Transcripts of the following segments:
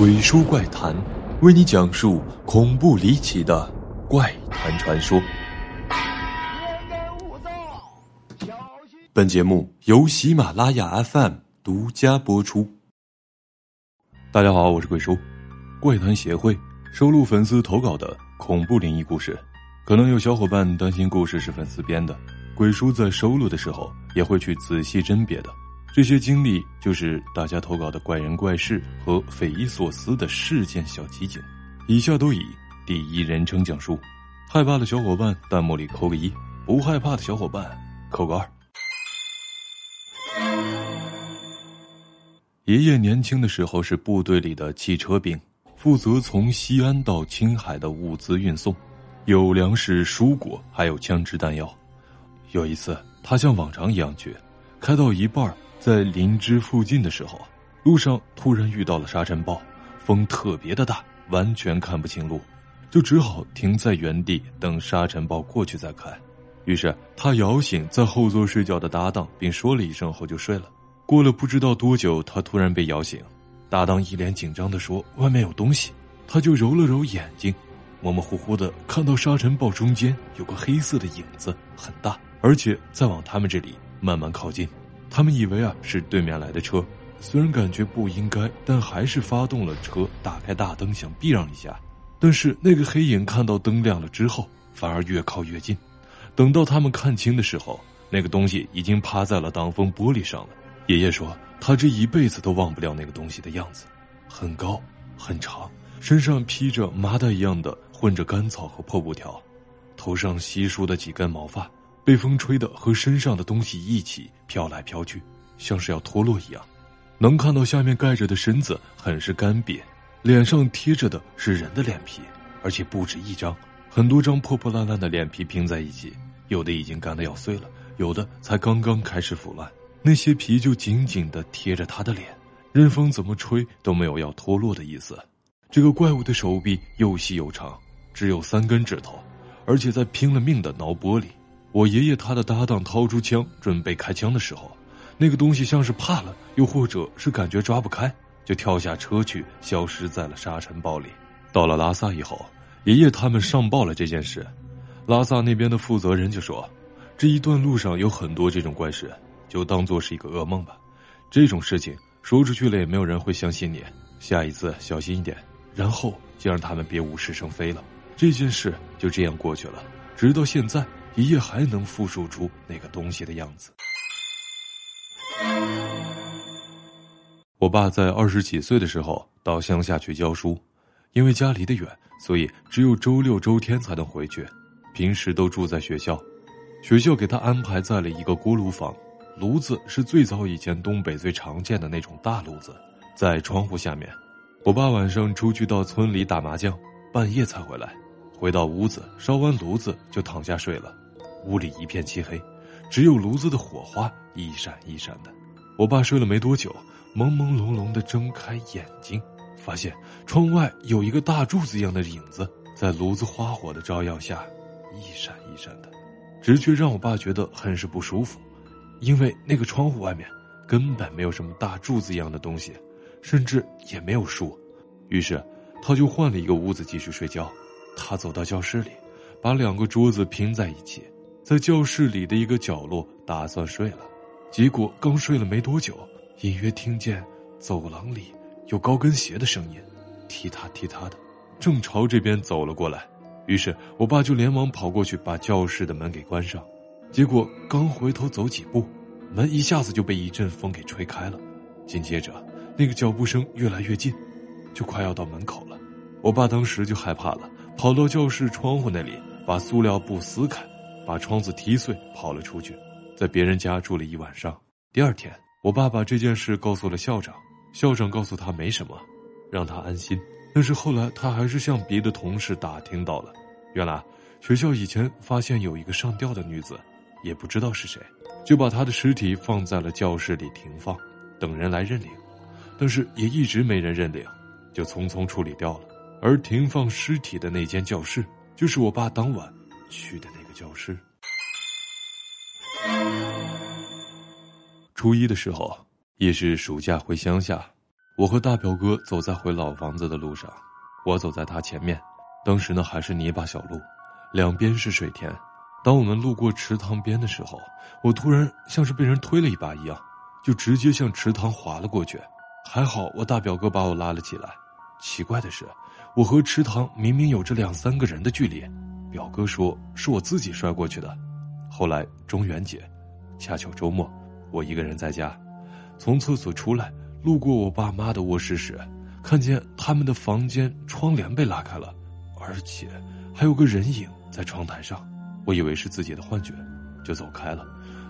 鬼叔怪谈，为你讲述恐怖离奇的怪谈传说。本节目由喜马拉雅 FM 独家播出。大家好，我是鬼叔，怪谈协会收录粉丝投稿的恐怖灵异故事。可能有小伙伴担心故事是粉丝编的，鬼叔在收录的时候也会去仔细甄别的。这些经历就是大家投稿的怪人怪事和匪夷所思的事件小集锦，以下都以第一人称讲述。害怕的小伙伴弹幕里扣个一，不害怕的小伙伴扣个二。爷爷年轻的时候是部队里的汽车兵，负责从西安到青海的物资运送，有粮食、蔬果，还有枪支弹药。有一次，他像往常一样去，开到一半在林芝附近的时候，路上突然遇到了沙尘暴，风特别的大，完全看不清路，就只好停在原地等沙尘暴过去再开。于是他摇醒在后座睡觉的搭档，并说了一声后就睡了。过了不知道多久，他突然被摇醒，搭档一脸紧张的说：“外面有东西。”他就揉了揉眼睛，模模糊糊的看到沙尘暴中间有个黑色的影子，很大，而且在往他们这里慢慢靠近。他们以为啊是对面来的车，虽然感觉不应该，但还是发动了车，打开大灯想避让一下。但是那个黑影看到灯亮了之后，反而越靠越近。等到他们看清的时候，那个东西已经趴在了挡风玻璃上了。爷爷说，他这一辈子都忘不了那个东西的样子，很高，很长，身上披着麻袋一样的混着干草和破布条，头上稀疏的几根毛发。被风吹的和身上的东西一起飘来飘去，像是要脱落一样。能看到下面盖着的身子很是干瘪，脸上贴着的是人的脸皮，而且不止一张，很多张破破烂烂的脸皮拼在一起，有的已经干得要碎了，有的才刚刚开始腐烂。那些皮就紧紧的贴着他的脸，任风怎么吹都没有要脱落的意思。这个怪物的手臂又细又长，只有三根指头，而且在拼了命的挠玻璃。我爷爷他的搭档掏出枪准备开枪的时候，那个东西像是怕了，又或者是感觉抓不开，就跳下车去，消失在了沙尘暴里。到了拉萨以后，爷爷他们上报了这件事，拉萨那边的负责人就说：“这一段路上有很多这种怪事，就当做是一个噩梦吧。这种事情说出去了也没有人会相信你，下一次小心一点。”然后就让他们别无事生非了。这件事就这样过去了，直到现在。一夜还能复述出那个东西的样子。我爸在二十几岁的时候到乡下去教书，因为家离得远，所以只有周六周天才能回去，平时都住在学校。学校给他安排在了一个锅炉房，炉子是最早以前东北最常见的那种大炉子，在窗户下面。我爸晚上出去到村里打麻将，半夜才回来。回到屋子，烧完炉子就躺下睡了。屋里一片漆黑，只有炉子的火花一闪一闪的。我爸睡了没多久，朦朦胧胧的睁开眼睛，发现窗外有一个大柱子一样的影子，在炉子花火的照耀下，一闪一闪的。直觉让我爸觉得很是不舒服，因为那个窗户外面根本没有什么大柱子一样的东西，甚至也没有树。于是，他就换了一个屋子继续睡觉。他走到教室里，把两个桌子拼在一起，在教室里的一个角落打算睡了。结果刚睡了没多久，隐约听见走廊里有高跟鞋的声音，踢踏踢踏的，正朝这边走了过来。于是我爸就连忙跑过去把教室的门给关上。结果刚回头走几步，门一下子就被一阵风给吹开了。紧接着，那个脚步声越来越近，就快要到门口了。我爸当时就害怕了。跑到教室窗户那里，把塑料布撕开，把窗子踢碎，跑了出去，在别人家住了一晚上。第二天，我爸把这件事告诉了校长，校长告诉他没什么，让他安心。但是后来他还是向别的同事打听到了，原来学校以前发现有一个上吊的女子，也不知道是谁，就把她的尸体放在了教室里停放，等人来认领，但是也一直没人认领，就匆匆处理掉了。而停放尸体的那间教室，就是我爸当晚去的那个教室。初一的时候，也是暑假回乡下，我和大表哥走在回老房子的路上，我走在他前面。当时呢还是泥巴小路，两边是水田。当我们路过池塘边的时候，我突然像是被人推了一把一样，就直接向池塘滑了过去。还好我大表哥把我拉了起来。奇怪的是，我和池塘明明有着两三个人的距离，表哥说是我自己摔过去的。后来中元节，恰巧周末，我一个人在家，从厕所出来，路过我爸妈的卧室时，看见他们的房间窗帘被拉开了，而且还有个人影在窗台上。我以为是自己的幻觉，就走开了。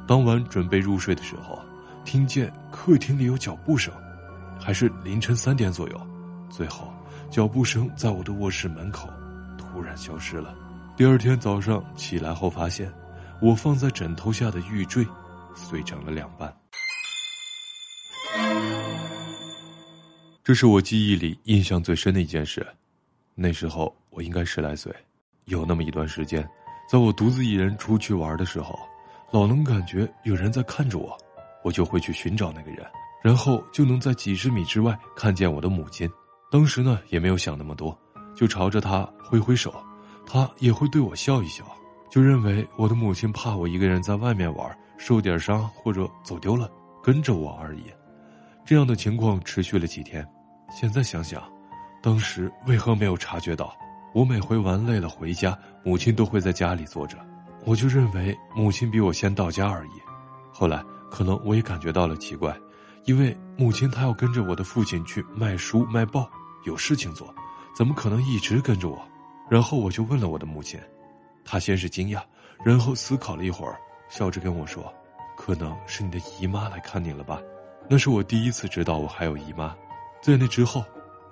当晚准备入睡的时候，听见客厅里有脚步声，还是凌晨三点左右。最后，脚步声在我的卧室门口突然消失了。第二天早上起来后，发现我放在枕头下的玉坠碎成了两半。这是我记忆里印象最深的一件事。那时候我应该十来岁，有那么一段时间，在我独自一人出去玩的时候，老能感觉有人在看着我，我就会去寻找那个人，然后就能在几十米之外看见我的母亲。当时呢，也没有想那么多，就朝着他挥挥手，他也会对我笑一笑，就认为我的母亲怕我一个人在外面玩受点伤或者走丢了，跟着我而已。这样的情况持续了几天。现在想想，当时为何没有察觉到？我每回玩累了回家，母亲都会在家里坐着，我就认为母亲比我先到家而已。后来可能我也感觉到了奇怪，因为母亲她要跟着我的父亲去卖书卖报。有事情做，怎么可能一直跟着我？然后我就问了我的母亲，她先是惊讶，然后思考了一会儿，笑着跟我说：“可能是你的姨妈来看你了吧？”那是我第一次知道我还有姨妈，在那之后，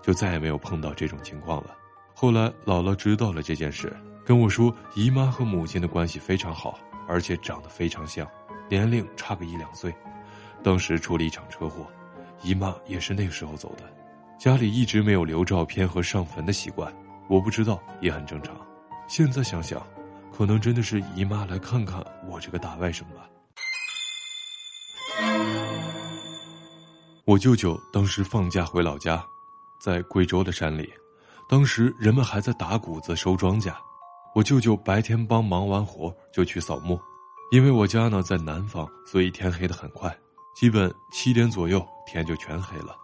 就再也没有碰到这种情况了。后来姥姥知道了这件事，跟我说姨妈和母亲的关系非常好，而且长得非常像，年龄差个一两岁。当时出了一场车祸，姨妈也是那个时候走的。家里一直没有留照片和上坟的习惯，我不知道也很正常。现在想想，可能真的是姨妈来看看我这个大外甥吧。我舅舅当时放假回老家，在贵州的山里，当时人们还在打谷子收庄稼。我舅舅白天帮忙完活就去扫墓，因为我家呢在南方，所以天黑的很快，基本七点左右天就全黑了。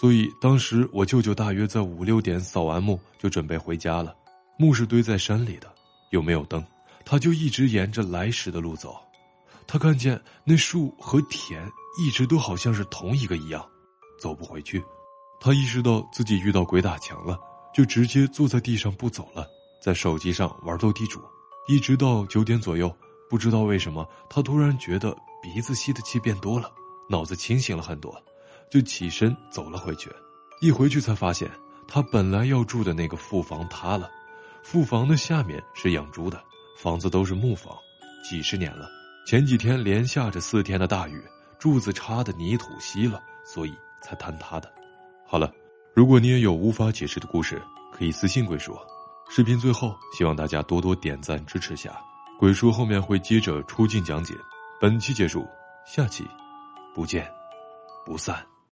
所以当时我舅舅大约在五六点扫完墓就准备回家了，墓是堆在山里的，又没有灯，他就一直沿着来时的路走。他看见那树和田一直都好像是同一个一样，走不回去。他意识到自己遇到鬼打墙了，就直接坐在地上不走了，在手机上玩斗地主，一直到九点左右，不知道为什么他突然觉得鼻子吸的气变多了，脑子清醒了很多。就起身走了回去，一回去才发现他本来要住的那个副房塌了，副房的下面是养猪的，房子都是木房，几十年了。前几天连下着四天的大雨，柱子插的泥土稀了，所以才坍塌的。好了，如果你也有无法解释的故事，可以私信鬼叔。视频最后，希望大家多多点赞支持下，鬼叔后面会接着出镜讲解。本期结束，下期不见不散。